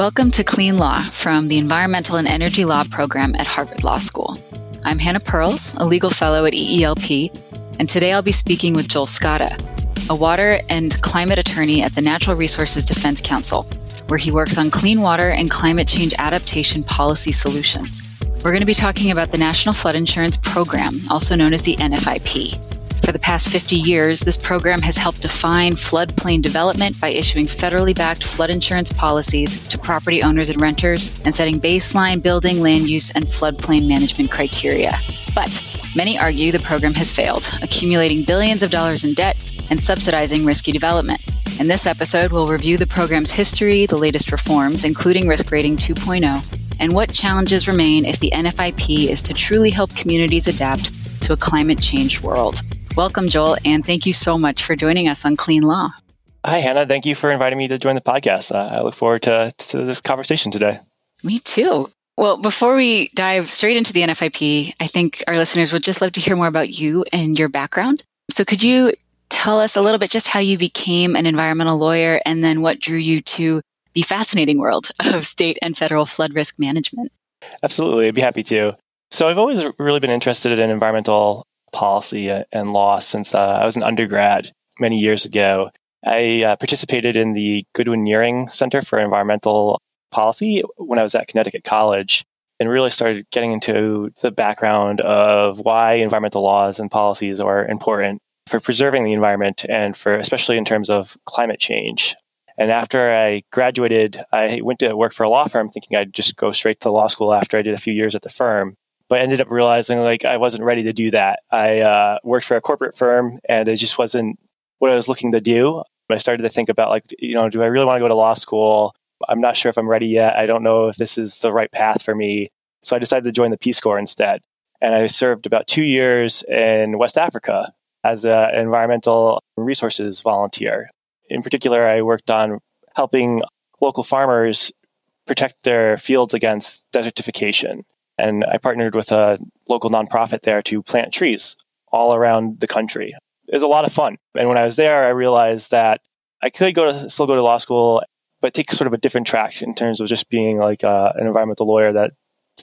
Welcome to Clean Law from the Environmental and Energy Law program at Harvard Law School. I'm Hannah Perls, a legal fellow at EELP, and today I'll be speaking with Joel Scata, a water and climate attorney at the Natural Resources Defense Council, where he works on clean water and climate change adaptation policy solutions. We're going to be talking about the National Flood Insurance Program, also known as the NFIP. For the past 50 years, this program has helped define floodplain development by issuing federally backed flood insurance policies to property owners and renters and setting baseline building, land use, and floodplain management criteria. But many argue the program has failed, accumulating billions of dollars in debt and subsidizing risky development. In this episode, we'll review the program's history, the latest reforms, including Risk Rating 2.0, and what challenges remain if the NFIP is to truly help communities adapt to a climate change world. Welcome, Joel, and thank you so much for joining us on Clean Law. Hi, Hannah. Thank you for inviting me to join the podcast. Uh, I look forward to, to this conversation today. Me too. Well, before we dive straight into the NFIP, I think our listeners would just love to hear more about you and your background. So, could you tell us a little bit just how you became an environmental lawyer and then what drew you to the fascinating world of state and federal flood risk management? Absolutely. I'd be happy to. So, I've always really been interested in environmental policy and law since uh, I was an undergrad many years ago. I uh, participated in the Goodwin Niering Center for Environmental Policy when I was at Connecticut College and really started getting into the background of why environmental laws and policies are important for preserving the environment and for especially in terms of climate change. And after I graduated, I went to work for a law firm thinking I'd just go straight to law school after I did a few years at the firm but I ended up realizing like I wasn't ready to do that. I uh, worked for a corporate firm and it just wasn't what I was looking to do. I started to think about like, you know, do I really want to go to law school? I'm not sure if I'm ready yet. I don't know if this is the right path for me. So I decided to join the Peace Corps instead. And I served about two years in West Africa as an environmental resources volunteer. In particular, I worked on helping local farmers protect their fields against desertification. And I partnered with a local nonprofit there to plant trees all around the country. It was a lot of fun. And when I was there, I realized that I could go to still go to law school, but take sort of a different track in terms of just being like uh, an environmental lawyer that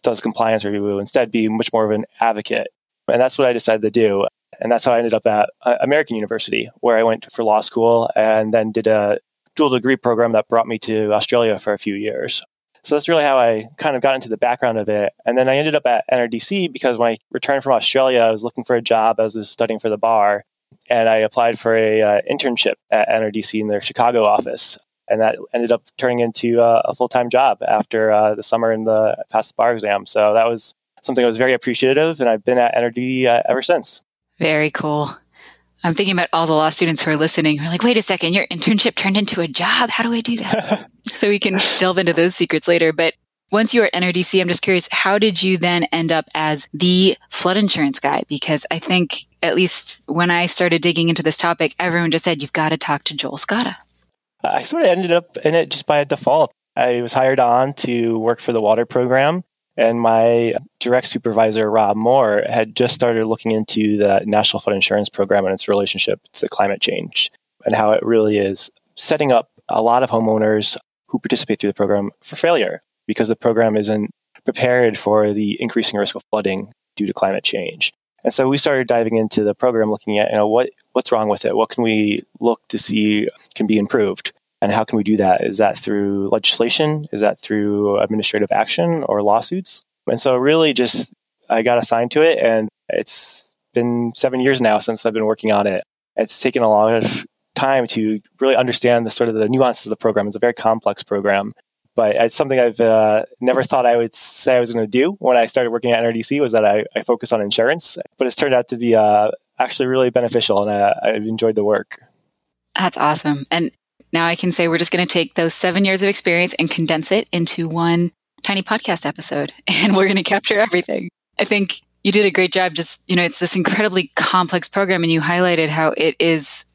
does compliance review. Instead, be much more of an advocate. And that's what I decided to do. And that's how I ended up at uh, American University, where I went for law school and then did a dual degree program that brought me to Australia for a few years. So that's really how I kind of got into the background of it. And then I ended up at NRDC because when I returned from Australia, I was looking for a job I was studying for the bar. And I applied for a uh, internship at NRDC in their Chicago office. And that ended up turning into uh, a full time job after uh, the summer and the past the bar exam. So that was something I was very appreciative, and I've been at NRD uh, ever since. Very cool. I'm thinking about all the law students who are listening who are like, wait a second, your internship turned into a job. How do I do that? so we can delve into those secrets later. But once you were at NRDC, I'm just curious, how did you then end up as the flood insurance guy? Because I think, at least when I started digging into this topic, everyone just said, you've got to talk to Joel Scata. I sort of ended up in it just by default. I was hired on to work for the water program and my direct supervisor, Rob Moore, had just started looking into the National Flood Insurance Program and its relationship to climate change and how it really is setting up a lot of homeowners who participate through the program for failure because the program isn't prepared for the increasing risk of flooding due to climate change. And so we started diving into the program looking at, you know, what, what's wrong with it? What can we look to see can be improved? And how can we do that? Is that through legislation? Is that through administrative action or lawsuits? And so, really, just I got assigned to it, and it's been seven years now since I've been working on it. It's taken a lot of time to really understand the sort of the nuances of the program. It's a very complex program, but it's something I've uh, never thought I would say I was going to do when I started working at NRDC was that I, I focus on insurance, but it's turned out to be uh, actually really beneficial, and I, I've enjoyed the work. That's awesome. And now I can say we're just going to take those seven years of experience and condense it into one tiny podcast episode and we're going to capture everything. I think you did a great job. Just, you know, it's this incredibly complex program and you highlighted how it is,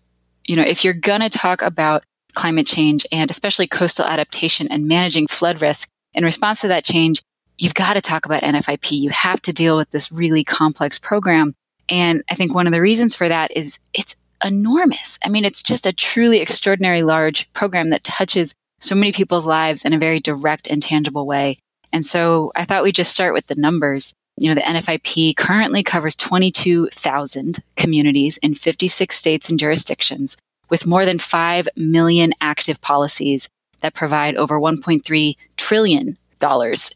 you know, if you're going to talk about climate change and especially coastal adaptation and managing flood risk in response to that change, you've got to talk about NFIP. You have to deal with this really complex program. And I think one of the reasons for that is it's enormous. I mean, it's just a truly extraordinary large program that touches so many people's lives in a very direct and tangible way. And so I thought we'd just start with the numbers. You know, the NFIP currently covers 22,000 communities in 56 states and jurisdictions with more than 5 million active policies that provide over $1.3 trillion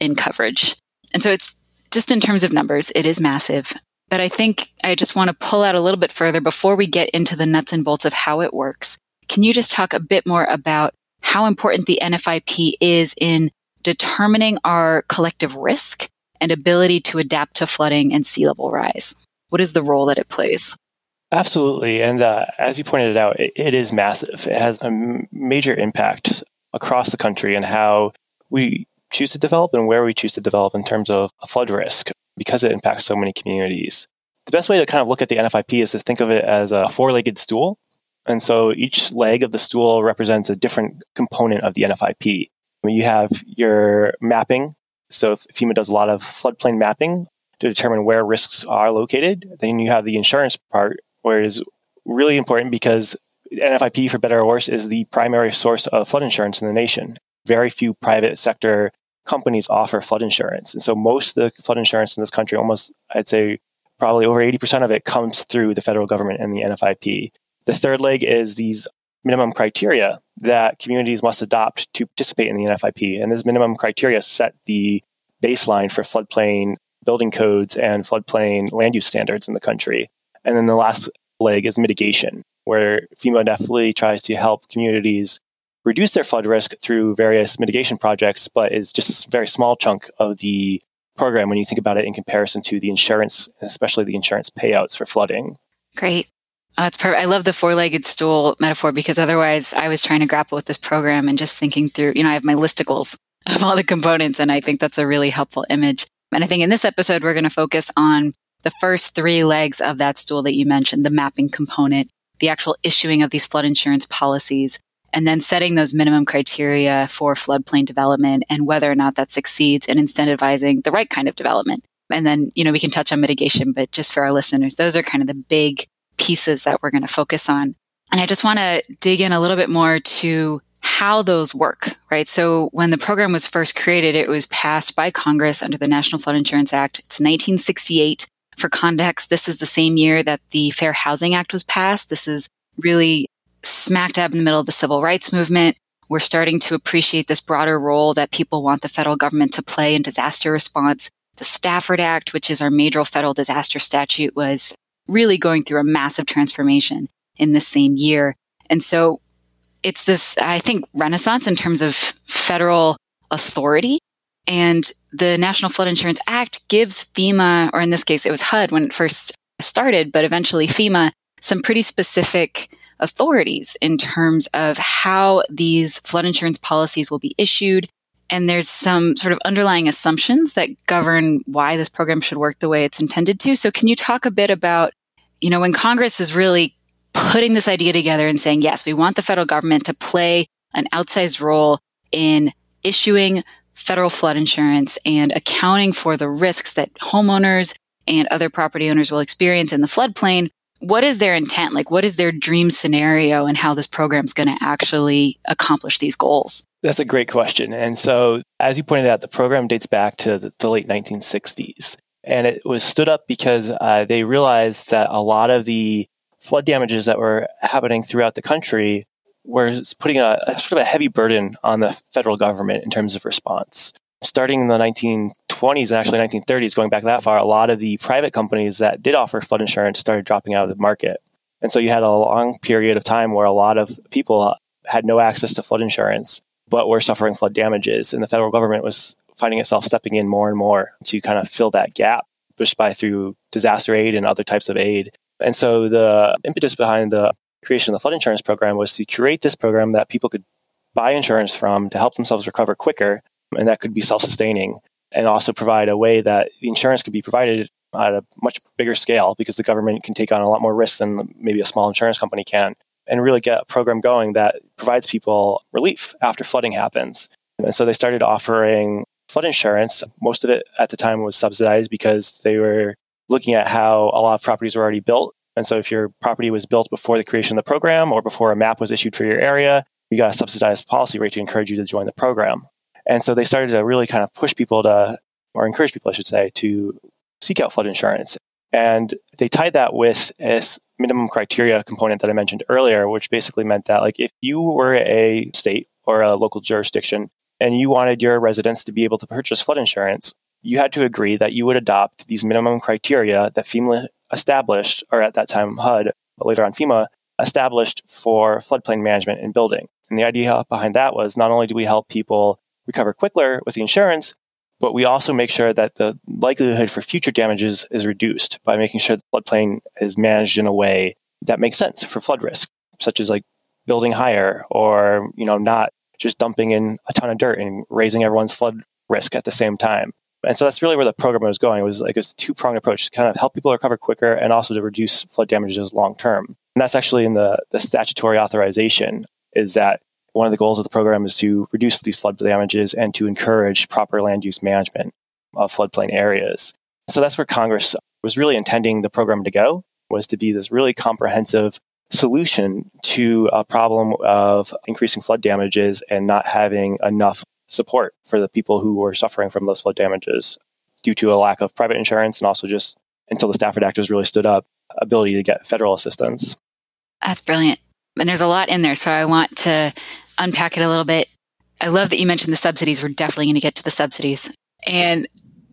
in coverage. And so it's just in terms of numbers, it is massive. But I think I just want to pull out a little bit further before we get into the nuts and bolts of how it works. Can you just talk a bit more about how important the NFIP is in determining our collective risk and ability to adapt to flooding and sea level rise? What is the role that it plays? Absolutely. And uh, as you pointed out, it, it is massive. It has a m- major impact across the country and how we choose to develop and where we choose to develop in terms of flood risk because it impacts so many communities. The best way to kind of look at the NFIP is to think of it as a four legged stool. And so each leg of the stool represents a different component of the NFIP. You have your mapping. So FEMA does a lot of floodplain mapping to determine where risks are located. Then you have the insurance part, where is really important because NFIP, for better or worse, is the primary source of flood insurance in the nation. Very few private sector companies offer flood insurance. And so most of the flood insurance in this country, almost, I'd say, probably over 80% of it comes through the federal government and the NFIP. The third leg is these minimum criteria that communities must adopt to participate in the NFIP. And these minimum criteria set the baseline for floodplain building codes and floodplain land use standards in the country. And then the last leg is mitigation, where FEMA definitely tries to help communities reduce their flood risk through various mitigation projects, but is just a very small chunk of the program when you think about it in comparison to the insurance, especially the insurance payouts for flooding. Great. Uh, oh, that's perfect. I love the four-legged stool metaphor because otherwise I was trying to grapple with this program and just thinking through, you know, I have my listicles of all the components and I think that's a really helpful image. And I think in this episode, we're going to focus on the first three legs of that stool that you mentioned, the mapping component, the actual issuing of these flood insurance policies, and then setting those minimum criteria for floodplain development and whether or not that succeeds in incentivizing the right kind of development. And then, you know, we can touch on mitigation, but just for our listeners, those are kind of the big pieces that we're going to focus on. And I just want to dig in a little bit more to how those work, right? So when the program was first created, it was passed by Congress under the National Flood Insurance Act. It's 1968. For context, this is the same year that the Fair Housing Act was passed. This is really smack dab in the middle of the civil rights movement. We're starting to appreciate this broader role that people want the federal government to play in disaster response. The Stafford Act, which is our major federal disaster statute, was really going through a massive transformation in the same year. And so it's this, I think, renaissance in terms of federal authority. And the National Flood Insurance Act gives FEMA, or in this case, it was HUD when it first started, but eventually FEMA, some pretty specific authorities in terms of how these flood insurance policies will be issued. And there's some sort of underlying assumptions that govern why this program should work the way it's intended to. So can you talk a bit about, you know, when Congress is really putting this idea together and saying, yes, we want the federal government to play an outsized role in issuing federal flood insurance and accounting for the risks that homeowners and other property owners will experience in the floodplain what is their intent? Like, what is their dream scenario and how this program is going to actually accomplish these goals? That's a great question. And so, as you pointed out, the program dates back to the, the late 1960s. And it was stood up because uh, they realized that a lot of the flood damages that were happening throughout the country were putting a, a sort of a heavy burden on the federal government in terms of response starting in the 1920s and actually 1930s, going back that far, a lot of the private companies that did offer flood insurance started dropping out of the market. And so you had a long period of time where a lot of people had no access to flood insurance, but were suffering flood damages. And the federal government was finding itself stepping in more and more to kind of fill that gap just by through disaster aid and other types of aid. And so the impetus behind the creation of the flood insurance program was to create this program that people could buy insurance from to help themselves recover quicker and that could be self sustaining and also provide a way that the insurance could be provided at a much bigger scale because the government can take on a lot more risk than maybe a small insurance company can and really get a program going that provides people relief after flooding happens. And so they started offering flood insurance. Most of it at the time was subsidized because they were looking at how a lot of properties were already built. And so if your property was built before the creation of the program or before a map was issued for your area, you got a subsidized policy rate to encourage you to join the program. And so they started to really kind of push people to, or encourage people, I should say, to seek out flood insurance. And they tied that with this minimum criteria component that I mentioned earlier, which basically meant that like if you were a state or a local jurisdiction and you wanted your residents to be able to purchase flood insurance, you had to agree that you would adopt these minimum criteria that FEMA established, or at that time HUD, but later on FEMA, established for floodplain management and building. And the idea behind that was not only do we help people recover quicker with the insurance, but we also make sure that the likelihood for future damages is reduced by making sure the floodplain is managed in a way that makes sense for flood risk, such as like building higher or, you know, not just dumping in a ton of dirt and raising everyone's flood risk at the same time. And so that's really where the program was going. It was like a two pronged approach to kind of help people recover quicker and also to reduce flood damages long term. And that's actually in the, the statutory authorization is that one of the goals of the program is to reduce these flood damages and to encourage proper land use management of floodplain areas. So that's where Congress was really intending the program to go, was to be this really comprehensive solution to a problem of increasing flood damages and not having enough support for the people who were suffering from those flood damages due to a lack of private insurance and also just until the Stafford was really stood up, ability to get federal assistance. That's brilliant. And there's a lot in there. So I want to unpack it a little bit. I love that you mentioned the subsidies. We're definitely going to get to the subsidies. And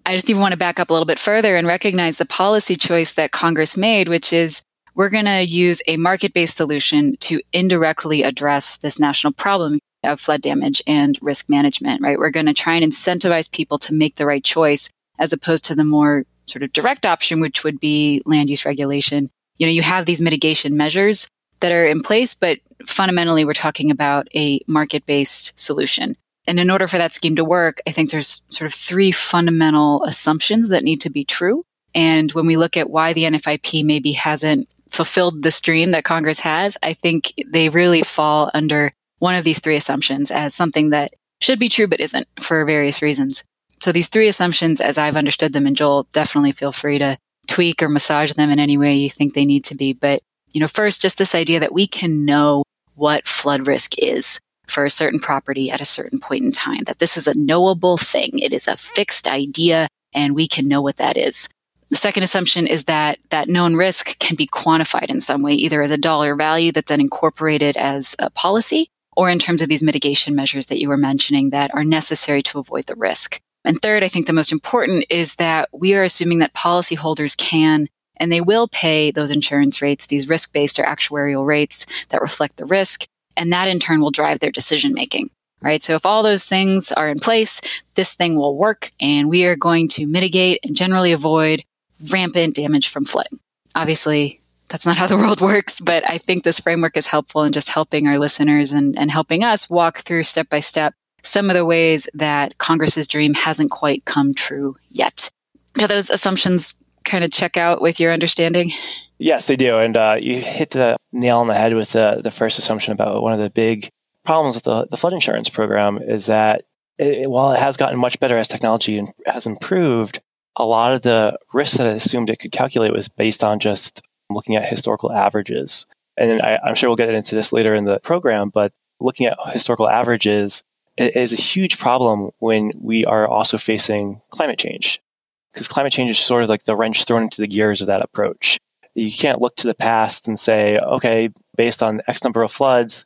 I just even want to back up a little bit further and recognize the policy choice that Congress made, which is we're going to use a market based solution to indirectly address this national problem of flood damage and risk management, right? We're going to try and incentivize people to make the right choice as opposed to the more sort of direct option, which would be land use regulation. You know, you have these mitigation measures that are in place, but fundamentally we're talking about a market based solution. And in order for that scheme to work, I think there's sort of three fundamental assumptions that need to be true. And when we look at why the NFIP maybe hasn't fulfilled this dream that Congress has, I think they really fall under one of these three assumptions as something that should be true but isn't for various reasons. So these three assumptions, as I've understood them, and Joel, definitely feel free to tweak or massage them in any way you think they need to be. But you know, first, just this idea that we can know what flood risk is for a certain property at a certain point in time, that this is a knowable thing. It is a fixed idea and we can know what that is. The second assumption is that that known risk can be quantified in some way, either as a dollar value that's then incorporated as a policy or in terms of these mitigation measures that you were mentioning that are necessary to avoid the risk. And third, I think the most important is that we are assuming that policyholders can and they will pay those insurance rates, these risk based or actuarial rates that reflect the risk. And that in turn will drive their decision making, right? So if all those things are in place, this thing will work and we are going to mitigate and generally avoid rampant damage from flooding. Obviously, that's not how the world works, but I think this framework is helpful in just helping our listeners and, and helping us walk through step by step some of the ways that Congress's dream hasn't quite come true yet. Now, those assumptions kind of check out with your understanding? Yes, they do. And uh, you hit the nail on the head with the, the first assumption about one of the big problems with the, the flood insurance program is that it, while it has gotten much better as technology has improved, a lot of the risks that it assumed it could calculate was based on just looking at historical averages. And I, I'm sure we'll get into this later in the program, but looking at historical averages is a huge problem when we are also facing climate change because climate change is sort of like the wrench thrown into the gears of that approach. You can't look to the past and say, okay, based on X number of floods,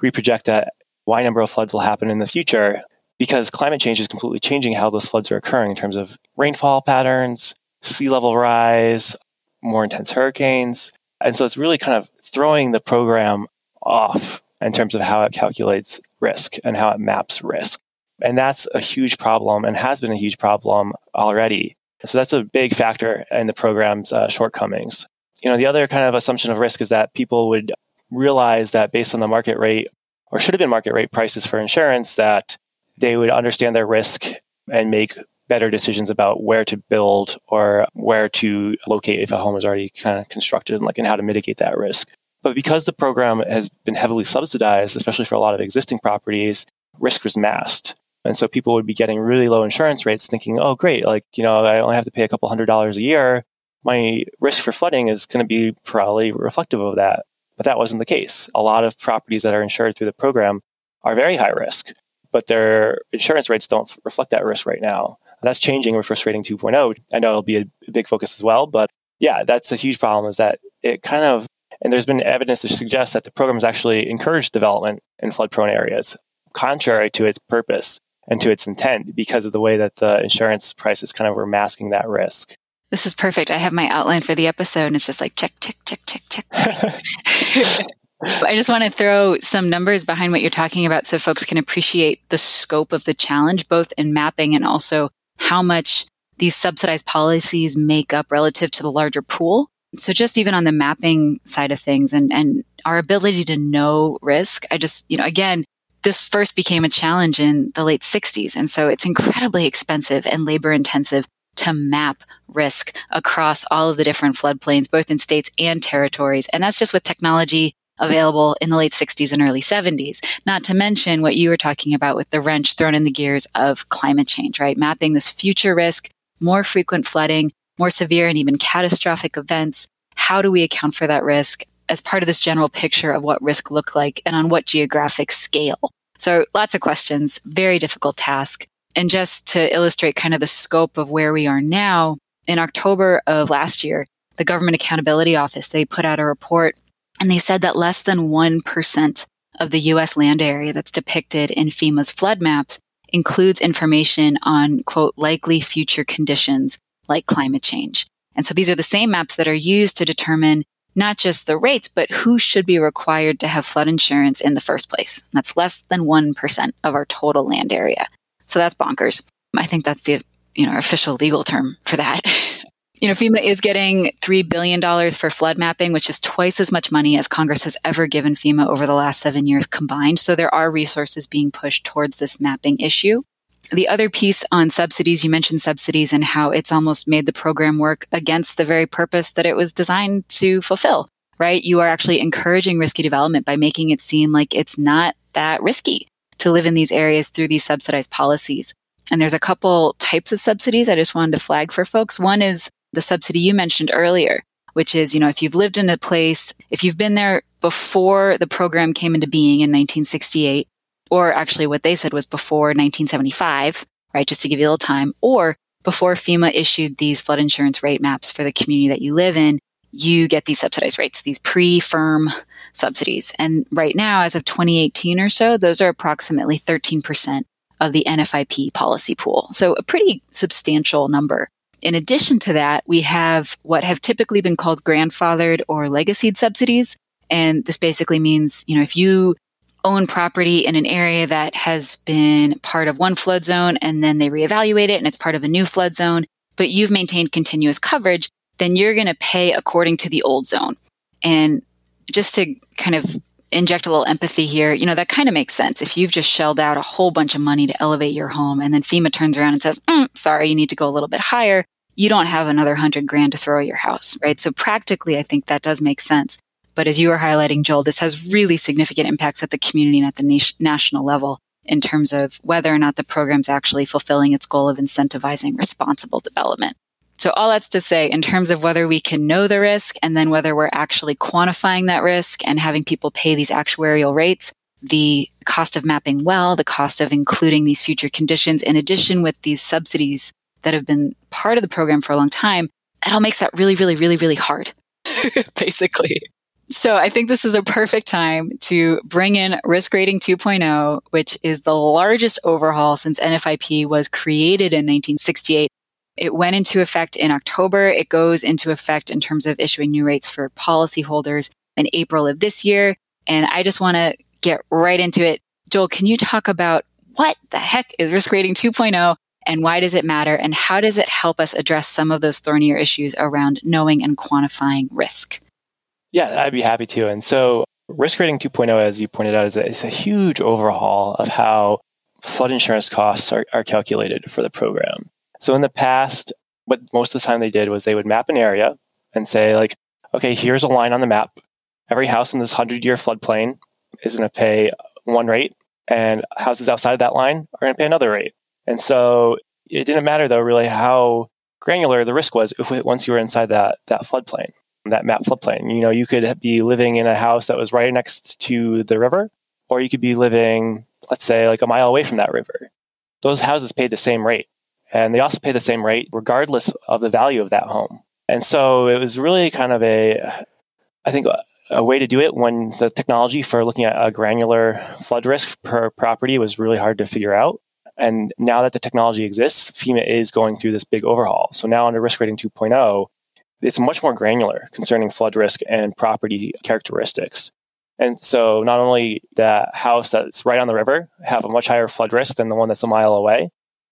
we project that Y number of floods will happen in the future because climate change is completely changing how those floods are occurring in terms of rainfall patterns, sea level rise, more intense hurricanes. And so it's really kind of throwing the program off in terms of how it calculates risk and how it maps risk. And that's a huge problem and has been a huge problem already. So that's a big factor in the program's uh, shortcomings. You know, the other kind of assumption of risk is that people would realize that based on the market rate or should have been market rate prices for insurance that they would understand their risk and make better decisions about where to build or where to locate if a home is already kind of constructed and like and how to mitigate that risk. But because the program has been heavily subsidized, especially for a lot of existing properties, risk was masked. And so people would be getting really low insurance rates thinking, oh, great, like, you know, I only have to pay a couple hundred dollars a year. My risk for flooding is going to be probably reflective of that. But that wasn't the case. A lot of properties that are insured through the program are very high risk, but their insurance rates don't reflect that risk right now. That's changing with risk rating 2.0. I know it'll be a big focus as well, but yeah, that's a huge problem is that it kind of, and there's been evidence to suggest that the program has actually encouraged development in flood prone areas, contrary to its purpose and to its intent because of the way that the insurance prices kind of were masking that risk. This is perfect. I have my outline for the episode and it's just like check, check, check, check, check. I just want to throw some numbers behind what you're talking about so folks can appreciate the scope of the challenge, both in mapping and also how much these subsidized policies make up relative to the larger pool. So just even on the mapping side of things and, and our ability to know risk, I just, you know, again, this first became a challenge in the late 60s. And so it's incredibly expensive and labor intensive to map risk across all of the different floodplains, both in states and territories. And that's just with technology available in the late 60s and early 70s. Not to mention what you were talking about with the wrench thrown in the gears of climate change, right? Mapping this future risk, more frequent flooding, more severe and even catastrophic events. How do we account for that risk? As part of this general picture of what risk looked like and on what geographic scale. So lots of questions, very difficult task. And just to illustrate kind of the scope of where we are now, in October of last year, the Government Accountability Office, they put out a report and they said that less than 1% of the U.S. land area that's depicted in FEMA's flood maps includes information on, quote, likely future conditions like climate change. And so these are the same maps that are used to determine not just the rates, but who should be required to have flood insurance in the first place. That's less than 1% of our total land area. So that's bonkers. I think that's the, you know, official legal term for that. you know, FEMA is getting $3 billion for flood mapping, which is twice as much money as Congress has ever given FEMA over the last seven years combined. So there are resources being pushed towards this mapping issue. The other piece on subsidies, you mentioned subsidies and how it's almost made the program work against the very purpose that it was designed to fulfill, right? You are actually encouraging risky development by making it seem like it's not that risky to live in these areas through these subsidized policies. And there's a couple types of subsidies I just wanted to flag for folks. One is the subsidy you mentioned earlier, which is, you know, if you've lived in a place, if you've been there before the program came into being in 1968, or actually what they said was before 1975, right? Just to give you a little time, or before FEMA issued these flood insurance rate maps for the community that you live in, you get these subsidized rates, these pre-FIRM subsidies. And right now, as of 2018 or so, those are approximately 13% of the NFIP policy pool. So a pretty substantial number. In addition to that, we have what have typically been called grandfathered or legacied subsidies. And this basically means, you know, if you own property in an area that has been part of one flood zone and then they reevaluate it and it's part of a new flood zone, but you've maintained continuous coverage, then you're going to pay according to the old zone. And just to kind of inject a little empathy here, you know, that kind of makes sense. If you've just shelled out a whole bunch of money to elevate your home and then FEMA turns around and says, mm, sorry, you need to go a little bit higher, you don't have another hundred grand to throw at your house, right? So practically, I think that does make sense. But as you were highlighting, Joel, this has really significant impacts at the community and at the na- national level in terms of whether or not the program's actually fulfilling its goal of incentivizing responsible development. So all that's to say in terms of whether we can know the risk and then whether we're actually quantifying that risk and having people pay these actuarial rates, the cost of mapping well, the cost of including these future conditions in addition with these subsidies that have been part of the program for a long time, it all makes that really, really, really, really hard, basically. So I think this is a perfect time to bring in Risk Rating 2.0, which is the largest overhaul since NFIP was created in 1968. It went into effect in October. It goes into effect in terms of issuing new rates for policyholders in April of this year. And I just want to get right into it. Joel, can you talk about what the heck is Risk Rating 2.0 and why does it matter? And how does it help us address some of those thornier issues around knowing and quantifying risk? Yeah, I'd be happy to. And so risk rating 2.0, as you pointed out, is a, is a huge overhaul of how flood insurance costs are, are calculated for the program. So in the past, what most of the time they did was they would map an area and say like, okay, here's a line on the map. Every house in this 100 year floodplain is going to pay one rate and houses outside of that line are going to pay another rate. And so it didn't matter though really how granular the risk was if once you were inside that, that floodplain. That map floodplain. You know, you could be living in a house that was right next to the river, or you could be living, let's say, like a mile away from that river. Those houses paid the same rate. And they also pay the same rate regardless of the value of that home. And so it was really kind of a, I think, a way to do it when the technology for looking at a granular flood risk per property was really hard to figure out. And now that the technology exists, FEMA is going through this big overhaul. So now under risk rating 2.0, it's much more granular concerning flood risk and property characteristics. And so not only the house that's right on the river have a much higher flood risk than the one that's a mile away,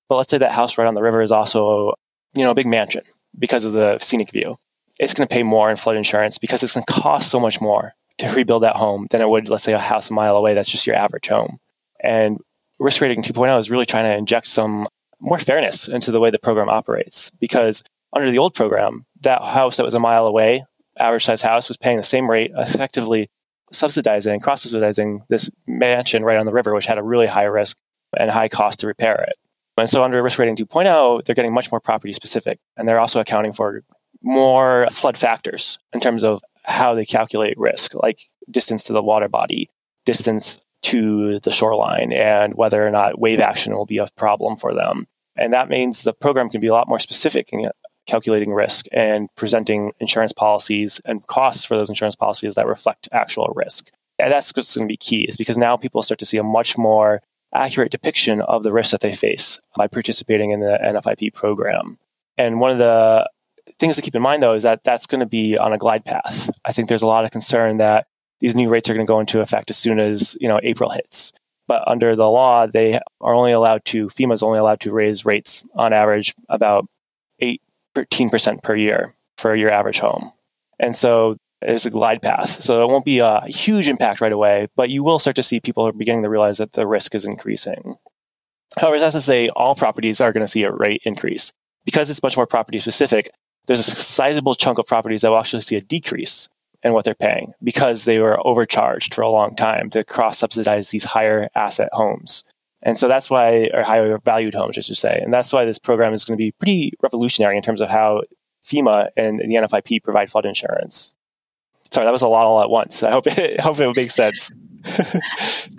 but let's say that house right on the river is also, you know, a big mansion because of the scenic view. It's going to pay more in flood insurance because it's going to cost so much more to rebuild that home than it would, let's say, a house a mile away that's just your average home. And risk rating 2.0 is really trying to inject some more fairness into the way the program operates because under the old program, that house that was a mile away, average size house, was paying the same rate, effectively subsidizing, cross subsidizing this mansion right on the river, which had a really high risk and high cost to repair it. And so under risk rating 2.0, they're getting much more property specific. And they're also accounting for more flood factors in terms of how they calculate risk, like distance to the water body, distance to the shoreline, and whether or not wave action will be a problem for them. And that means the program can be a lot more specific in calculating risk and presenting insurance policies and costs for those insurance policies that reflect actual risk. And that's what's going to be key is because now people start to see a much more accurate depiction of the risks that they face by participating in the NFIP program. And one of the things to keep in mind, though, is that that's going to be on a glide path. I think there's a lot of concern that these new rates are going to go into effect as soon as you know April hits. But under the law, they are only allowed to FEMA is only allowed to raise rates on average about 13% per year for your average home. And so there's a glide path. So it won't be a huge impact right away, but you will start to see people are beginning to realize that the risk is increasing. However, that's to say all properties are going to see a rate increase. Because it's much more property specific, there's a sizable chunk of properties that will actually see a decrease in what they're paying because they were overcharged for a long time to cross subsidize these higher asset homes. And so that's why, or higher valued homes, just to say. And that's why this program is going to be pretty revolutionary in terms of how FEMA and the NFIP provide flood insurance. Sorry, that was a lot all at once. I hope it, hope it makes sense.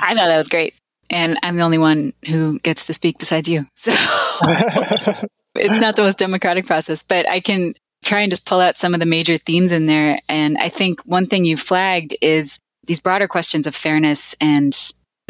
I know that was great. And I'm the only one who gets to speak besides you. So it's not the most democratic process, but I can try and just pull out some of the major themes in there. And I think one thing you flagged is these broader questions of fairness and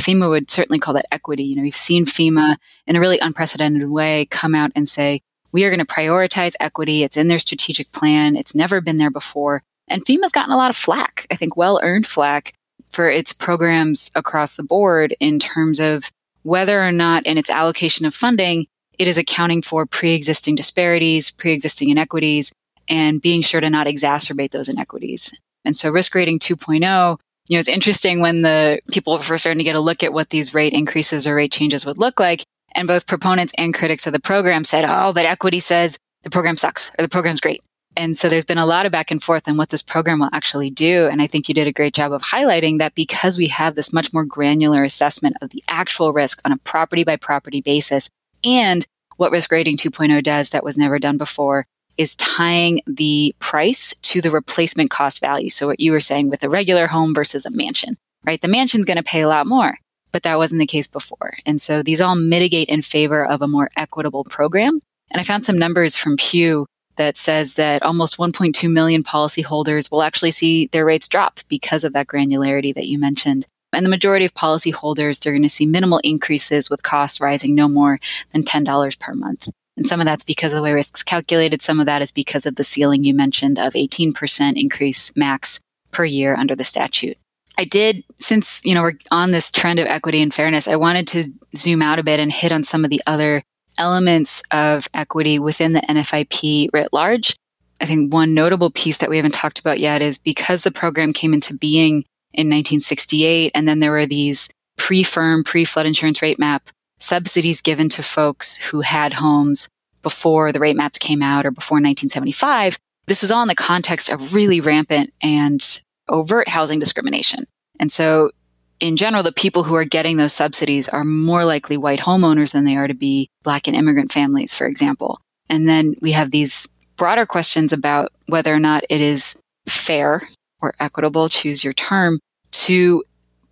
FEMA would certainly call that equity. You know, we've seen FEMA in a really unprecedented way come out and say, we are going to prioritize equity. It's in their strategic plan. It's never been there before. And FEMA's gotten a lot of flack, I think well earned flack for its programs across the board in terms of whether or not in its allocation of funding, it is accounting for pre-existing disparities, pre-existing inequities, and being sure to not exacerbate those inequities. And so risk rating 2.0, you know, it's interesting when the people were first starting to get a look at what these rate increases or rate changes would look like. And both proponents and critics of the program said, oh, but equity says the program sucks or the program's great. And so there's been a lot of back and forth on what this program will actually do. And I think you did a great job of highlighting that because we have this much more granular assessment of the actual risk on a property by property basis and what risk rating 2.0 does that was never done before is tying the price to the replacement cost value. So what you were saying with a regular home versus a mansion, right? The mansion's going to pay a lot more, but that wasn't the case before. And so these all mitigate in favor of a more equitable program. And I found some numbers from Pew that says that almost 1.2 million policyholders will actually see their rates drop because of that granularity that you mentioned. And the majority of policyholders, they're going to see minimal increases with costs rising no more than $10 per month. And some of that's because of the way risk is calculated. Some of that is because of the ceiling you mentioned of 18% increase max per year under the statute. I did, since, you know, we're on this trend of equity and fairness, I wanted to zoom out a bit and hit on some of the other elements of equity within the NFIP writ large. I think one notable piece that we haven't talked about yet is because the program came into being in 1968, and then there were these pre-FIRM, pre-flood insurance rate map subsidies given to folks who had homes before the rate maps came out or before 1975. This is all in the context of really rampant and overt housing discrimination. And so in general, the people who are getting those subsidies are more likely white homeowners than they are to be black and immigrant families, for example. And then we have these broader questions about whether or not it is fair or equitable, choose your term, to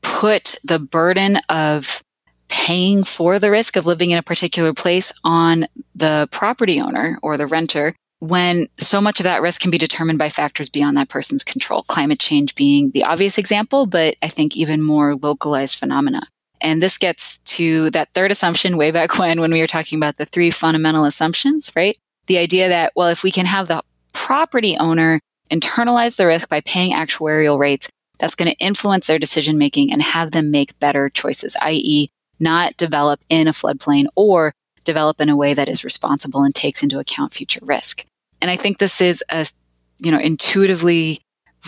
put the burden of paying for the risk of living in a particular place on the property owner or the renter when so much of that risk can be determined by factors beyond that person's control. Climate change being the obvious example, but I think even more localized phenomena. And this gets to that third assumption way back when, when we were talking about the three fundamental assumptions, right? The idea that, well, if we can have the property owner internalize the risk by paying actuarial rates, that's going to influence their decision making and have them make better choices, i.e., not develop in a floodplain or develop in a way that is responsible and takes into account future risk. And I think this is a, you know, intuitively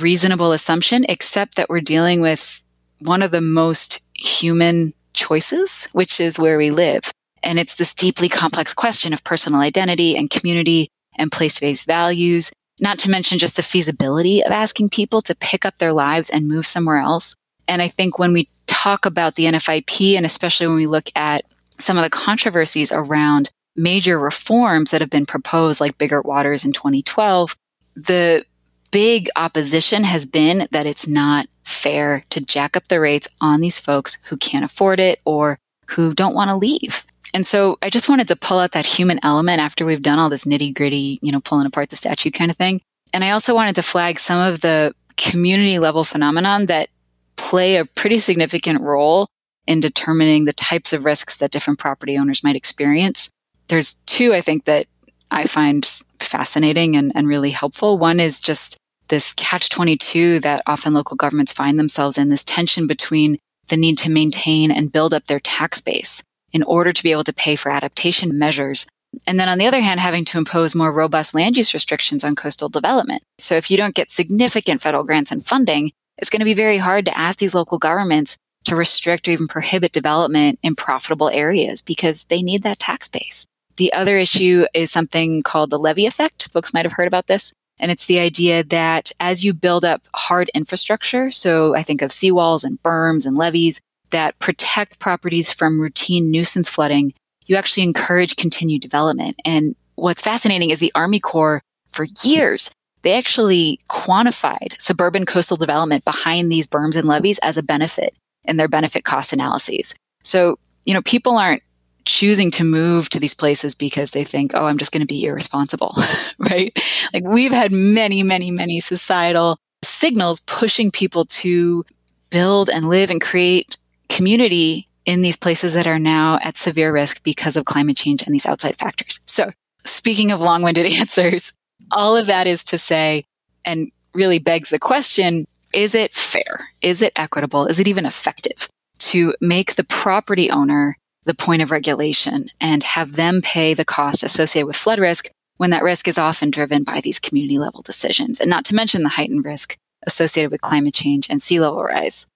reasonable assumption, except that we're dealing with one of the most human choices, which is where we live. And it's this deeply complex question of personal identity and community and place-based values, not to mention just the feasibility of asking people to pick up their lives and move somewhere else. And I think when we talk about the NFIP and especially when we look at some of the controversies around major reforms that have been proposed, like Biggert Waters in 2012, the big opposition has been that it's not fair to jack up the rates on these folks who can't afford it or who don't want to leave. And so I just wanted to pull out that human element after we've done all this nitty gritty, you know, pulling apart the statue kind of thing. And I also wanted to flag some of the community level phenomenon that play a pretty significant role in determining the types of risks that different property owners might experience there's two I think that I find fascinating and, and really helpful. One is just this catch 22 that often local governments find themselves in this tension between the need to maintain and build up their tax base in order to be able to pay for adaptation measures. And then on the other hand, having to impose more robust land use restrictions on coastal development. So if you don't get significant federal grants and funding, it's going to be very hard to ask these local governments to restrict or even prohibit development in profitable areas because they need that tax base. The other issue is something called the levee effect. Folks might have heard about this. And it's the idea that as you build up hard infrastructure, so I think of seawalls and berms and levees that protect properties from routine nuisance flooding, you actually encourage continued development. And what's fascinating is the Army Corps for years, they actually quantified suburban coastal development behind these berms and levees as a benefit in their benefit cost analyses. So, you know, people aren't choosing to move to these places because they think, oh, I'm just going to be irresponsible, right? Like we've had many, many, many societal signals pushing people to build and live and create community in these places that are now at severe risk because of climate change and these outside factors. So speaking of long-winded answers, all of that is to say, and really begs the question, is it fair? Is it equitable? Is it even effective to make the property owner the point of regulation and have them pay the cost associated with flood risk when that risk is often driven by these community level decisions and not to mention the heightened risk associated with climate change and sea level rise.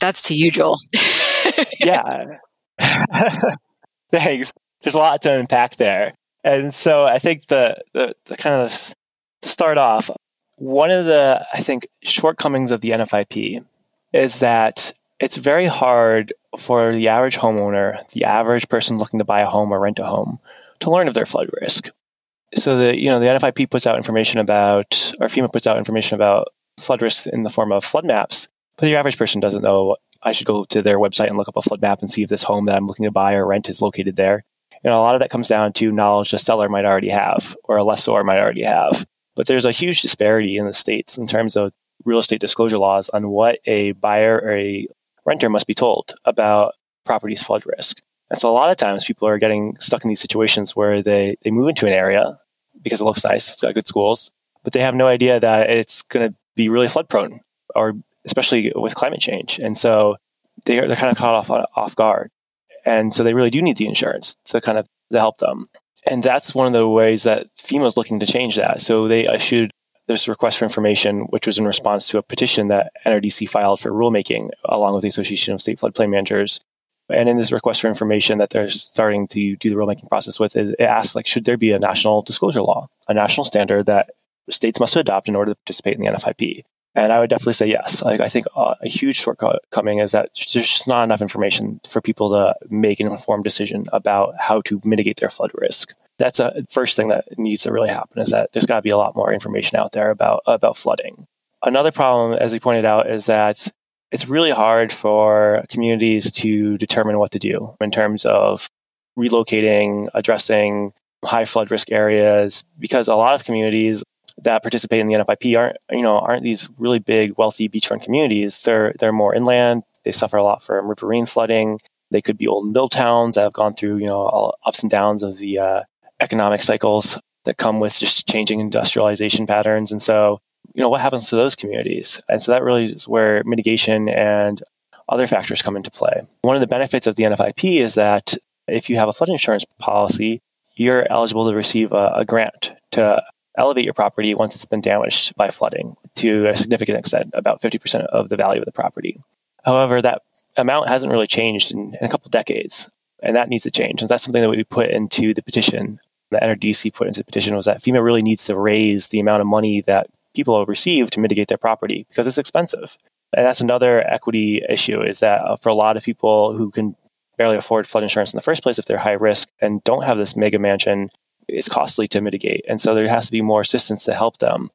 That's to you, Joel. yeah. Thanks. There's a lot to unpack there. And so I think the, the, the kind of to start off, one of the, I think, shortcomings of the NFIP is that it's very hard for the average homeowner, the average person looking to buy a home or rent a home, to learn of their flood risk. So the you know the NFIP puts out information about, or FEMA puts out information about flood risk in the form of flood maps, but the average person doesn't know. I should go to their website and look up a flood map and see if this home that I'm looking to buy or rent is located there. Know, a lot of that comes down to knowledge a seller might already have or a lessor might already have. But there's a huge disparity in the states in terms of real estate disclosure laws on what a buyer or a renter must be told about property's flood risk. And so a lot of times people are getting stuck in these situations where they, they move into an area because it looks nice, it's got good schools, but they have no idea that it's going to be really flood prone or especially with climate change. And so they are, they're kind of caught off, off guard. And so they really do need the insurance to kind of to help them. And that's one of the ways that FEMA is looking to change that. So they issued this request for information, which was in response to a petition that NRDC filed for rulemaking along with the Association of State Floodplain Managers. And in this request for information that they're starting to do the rulemaking process with, is it asks like, should there be a national disclosure law, a national standard that states must adopt in order to participate in the NFIP? And I would definitely say yes. Like, I think uh, a huge shortcoming is that there's just not enough information for people to make an informed decision about how to mitigate their flood risk that's a first thing that needs to really happen is that there's got to be a lot more information out there about about flooding. Another problem, as you pointed out, is that it's really hard for communities to determine what to do in terms of relocating, addressing high flood risk areas, because a lot of communities that participate in the NFIP aren't, you know, aren't these really big, wealthy beachfront communities. They're they're more inland. They suffer a lot from riverine flooding. They could be old mill towns that have gone through, you know, all ups and downs of the uh, economic cycles that come with just changing industrialization patterns. And so, you know, what happens to those communities? And so that really is where mitigation and other factors come into play. One of the benefits of the NFIP is that if you have a flood insurance policy, you're eligible to receive a, a grant to elevate your property once it's been damaged by flooding to a significant extent, about 50% of the value of the property. However, that amount hasn't really changed in, in a couple decades, and that needs to change. And that's something that we put into the petition, that NRDC put into the petition, was that FEMA really needs to raise the amount of money that people receive to mitigate their property because it's expensive. And that's another equity issue is that uh, for a lot of people who can barely afford flood insurance in the first place if they're high risk and don't have this mega mansion, it's costly to mitigate. And so there has to be more assistance to help them.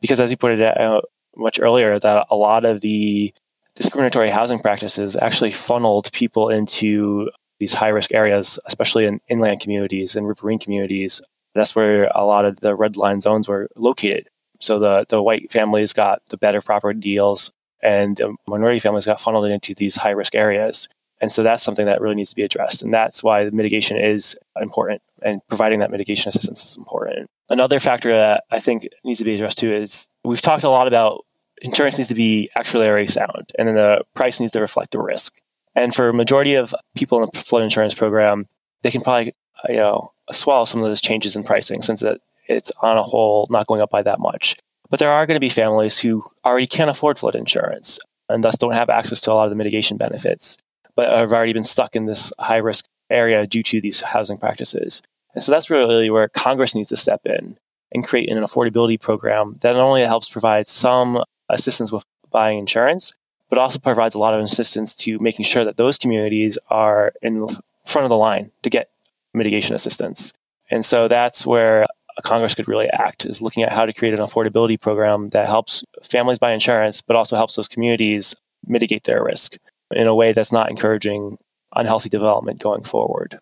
Because as you it out uh, much earlier, that a lot of the discriminatory housing practices actually funneled people into these high risk areas, especially in inland communities and riverine communities. That's where a lot of the red line zones were located. So the, the white families got the better property deals and the minority families got funneled into these high risk areas. And so that's something that really needs to be addressed. And that's why the mitigation is important and providing that mitigation assistance is important. Another factor that I think needs to be addressed too is we've talked a lot about insurance needs to be actuarially sound and then the price needs to reflect the risk. And for a majority of people in the flood insurance program, they can probably, you know, swallow some of those changes in pricing since it's on a whole not going up by that much. But there are going to be families who already can't afford flood insurance and thus don't have access to a lot of the mitigation benefits, but have already been stuck in this high risk area due to these housing practices. And so that's really where Congress needs to step in and create an affordability program that not only helps provide some assistance with buying insurance, but also provides a lot of assistance to making sure that those communities are in front of the line to get mitigation assistance. And so that's where Congress could really act is looking at how to create an affordability program that helps families buy insurance, but also helps those communities mitigate their risk in a way that's not encouraging unhealthy development going forward.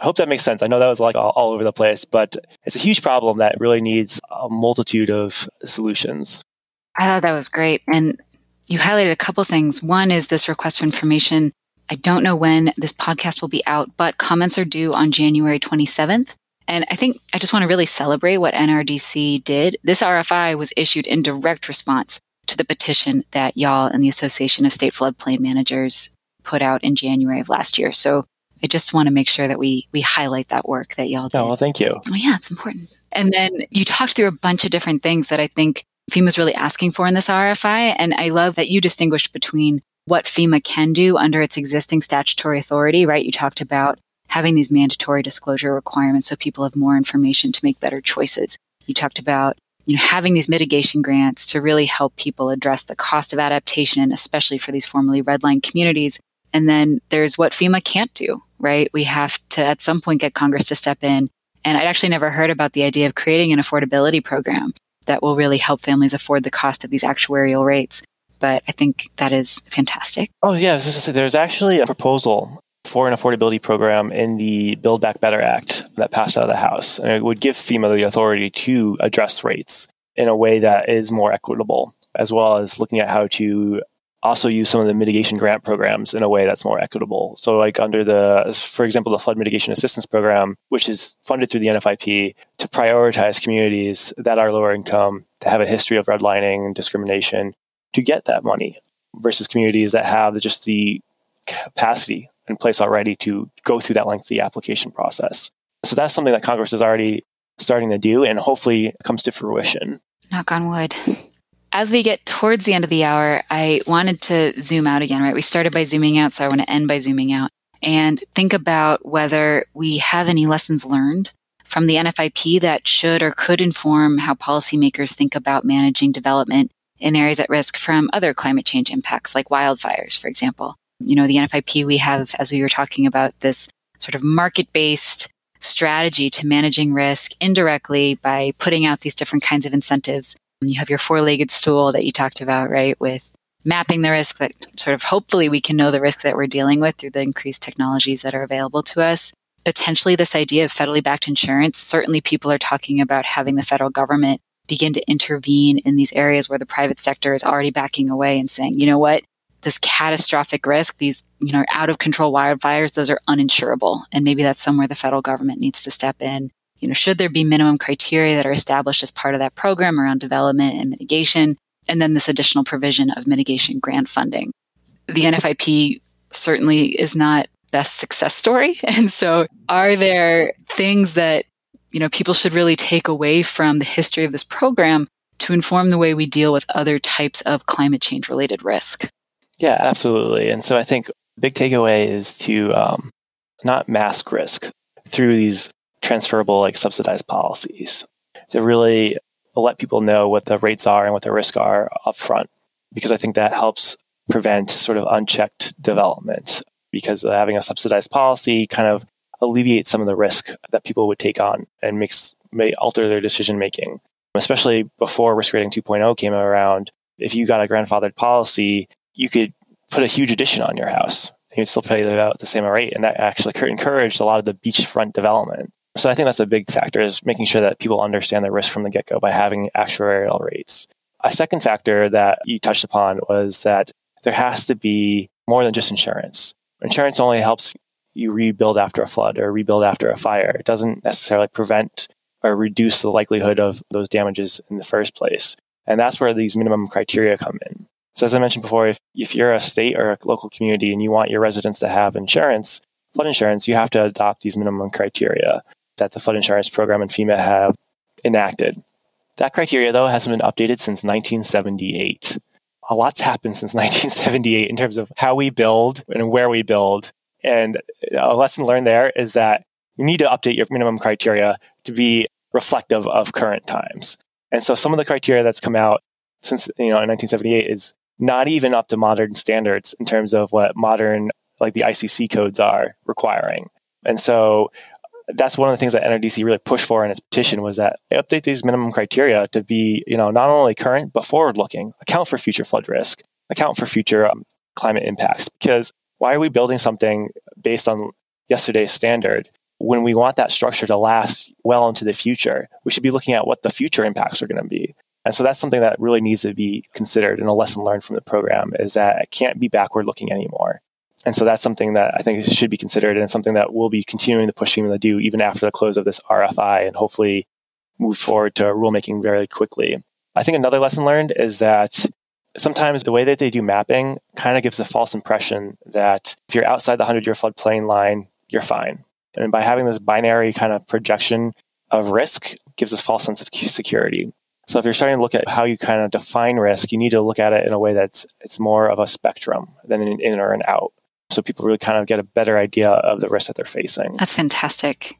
I hope that makes sense. I know that was like all, all over the place, but it's a huge problem that really needs a multitude of solutions. I thought that was great. And you highlighted a couple things. One is this request for information. I don't know when this podcast will be out, but comments are due on January 27th. And I think I just want to really celebrate what NRDC did. This RFI was issued in direct response to the petition that y'all and the Association of State Floodplain Managers put out in January of last year. So I just want to make sure that we we highlight that work that y'all did. Oh, well, thank you. Oh, yeah, it's important. And then you talked through a bunch of different things that I think FEMA's really asking for in this RFI. And I love that you distinguished between what FEMA can do under its existing statutory authority, right? You talked about having these mandatory disclosure requirements so people have more information to make better choices. You talked about you know, having these mitigation grants to really help people address the cost of adaptation, especially for these formerly redlined communities. And then there's what FEMA can't do, right? We have to at some point get Congress to step in. And I'd actually never heard about the idea of creating an affordability program that will really help families afford the cost of these actuarial rates. But I think that is fantastic. Oh, yeah. There's actually a proposal for an affordability program in the Build Back Better Act that passed out of the House. And it would give FEMA the authority to address rates in a way that is more equitable, as well as looking at how to also use some of the mitigation grant programs in a way that's more equitable. So, like under the, for example, the Flood Mitigation Assistance Program, which is funded through the NFIP to prioritize communities that are lower income, that have a history of redlining and discrimination, to get that money versus communities that have just the capacity in place already to go through that lengthy application process. So that's something that Congress is already starting to do and hopefully comes to fruition. Knock on wood as we get towards the end of the hour, I wanted to zoom out again, right? We started by zooming out, so I want to end by zooming out and think about whether we have any lessons learned from the NFIP that should or could inform how policymakers think about managing development in areas at risk from other climate change impacts, like wildfires, for example. You know, the NFIP, we have, as we were talking about, this sort of market based strategy to managing risk indirectly by putting out these different kinds of incentives You have your four legged stool that you talked about, right? With mapping the risk that sort of hopefully we can know the risk that we're dealing with through the increased technologies that are available to us. Potentially, this idea of federally backed insurance, certainly people are talking about having the federal government begin to intervene in these areas where the private sector is already backing away and saying, you know what, this catastrophic risk, these, you know, out of control wildfires, those are uninsurable. And maybe that's somewhere the federal government needs to step in. You know, should there be minimum criteria that are established as part of that program around development and mitigation? And then this additional provision of mitigation grant funding. The NFIP certainly is not best success story. And so are there things that you know, people should really take away from the history of this program to inform the way we deal with other types of climate change related risk. Yeah, absolutely. And so I think big takeaway is to um, not mask risk through these transferable, like subsidized policies to really let people know what the rates are and what the risks are upfront, because I think that helps prevent sort of unchecked development. Because having a subsidized policy kind of alleviate some of the risk that people would take on and makes may alter their decision making. Especially before risk rating 2.0 came around, if you got a grandfathered policy, you could put a huge addition on your house and you'd still pay about the same rate. And that actually encouraged a lot of the beachfront development. So I think that's a big factor is making sure that people understand the risk from the get go by having actuarial rates. A second factor that you touched upon was that there has to be more than just insurance. Insurance only helps you rebuild after a flood or rebuild after a fire. It doesn't necessarily prevent or reduce the likelihood of those damages in the first place. And that's where these minimum criteria come in. So as I mentioned before, if, if you're a state or a local community and you want your residents to have insurance, flood insurance, you have to adopt these minimum criteria that the flood insurance program and FEMA have enacted. That criteria, though, hasn't been updated since 1978. A lot's happened since 1978 in terms of how we build and where we build and a lesson learned there is that you need to update your minimum criteria to be reflective of current times. And so some of the criteria that's come out since, you know, in 1978 is not even up to modern standards in terms of what modern, like the ICC codes are requiring. And so that's one of the things that NRDC really pushed for in its petition was that update these minimum criteria to be, you know, not only current but forward looking, account for future flood risk, account for future um, climate impacts. Because why are we building something based on yesterday's standard when we want that structure to last well into the future? We should be looking at what the future impacts are going to be. And so that's something that really needs to be considered and a lesson learned from the program is that it can't be backward looking anymore. And so that's something that I think should be considered and something that we'll be continuing to push FEMA to do even after the close of this RFI and hopefully move forward to rulemaking very quickly. I think another lesson learned is that sometimes the way that they do mapping kind of gives a false impression that if you're outside the 100 year floodplain line, you're fine. And by having this binary kind of projection of risk gives us false sense of security. So if you're starting to look at how you kind of define risk, you need to look at it in a way that's it's more of a spectrum than an in or an out. So people really kind of get a better idea of the risk that they're facing. That's fantastic.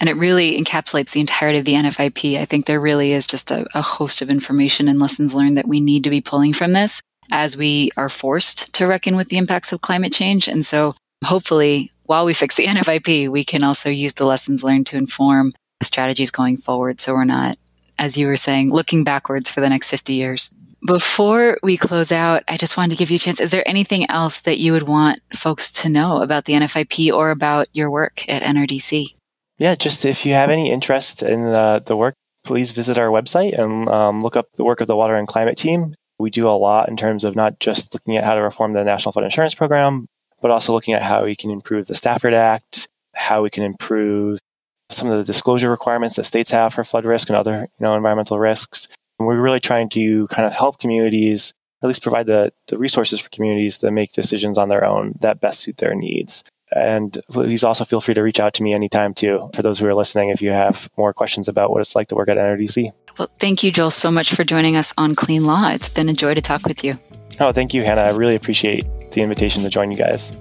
And it really encapsulates the entirety of the NFIP. I think there really is just a, a host of information and lessons learned that we need to be pulling from this as we are forced to reckon with the impacts of climate change. And so hopefully, while we fix the NFIP, we can also use the lessons learned to inform strategies going forward. So we're not, as you were saying, looking backwards for the next 50 years. Before we close out, I just wanted to give you a chance. Is there anything else that you would want folks to know about the NFIP or about your work at NRDC? yeah, just if you have any interest in the, the work, please visit our website and um, look up the work of the Water and Climate Team. We do a lot in terms of not just looking at how to reform the National Flood Insurance Program, but also looking at how we can improve the Stafford Act, how we can improve some of the disclosure requirements that states have for flood risk and other you know, environmental risks. And we're really trying to kind of help communities, at least provide the, the resources for communities to make decisions on their own that best suit their needs. And please also feel free to reach out to me anytime, too, for those who are listening, if you have more questions about what it's like to work at NRDC. Well, thank you, Joel, so much for joining us on Clean Law. It's been a joy to talk with you. Oh, thank you, Hannah. I really appreciate the invitation to join you guys.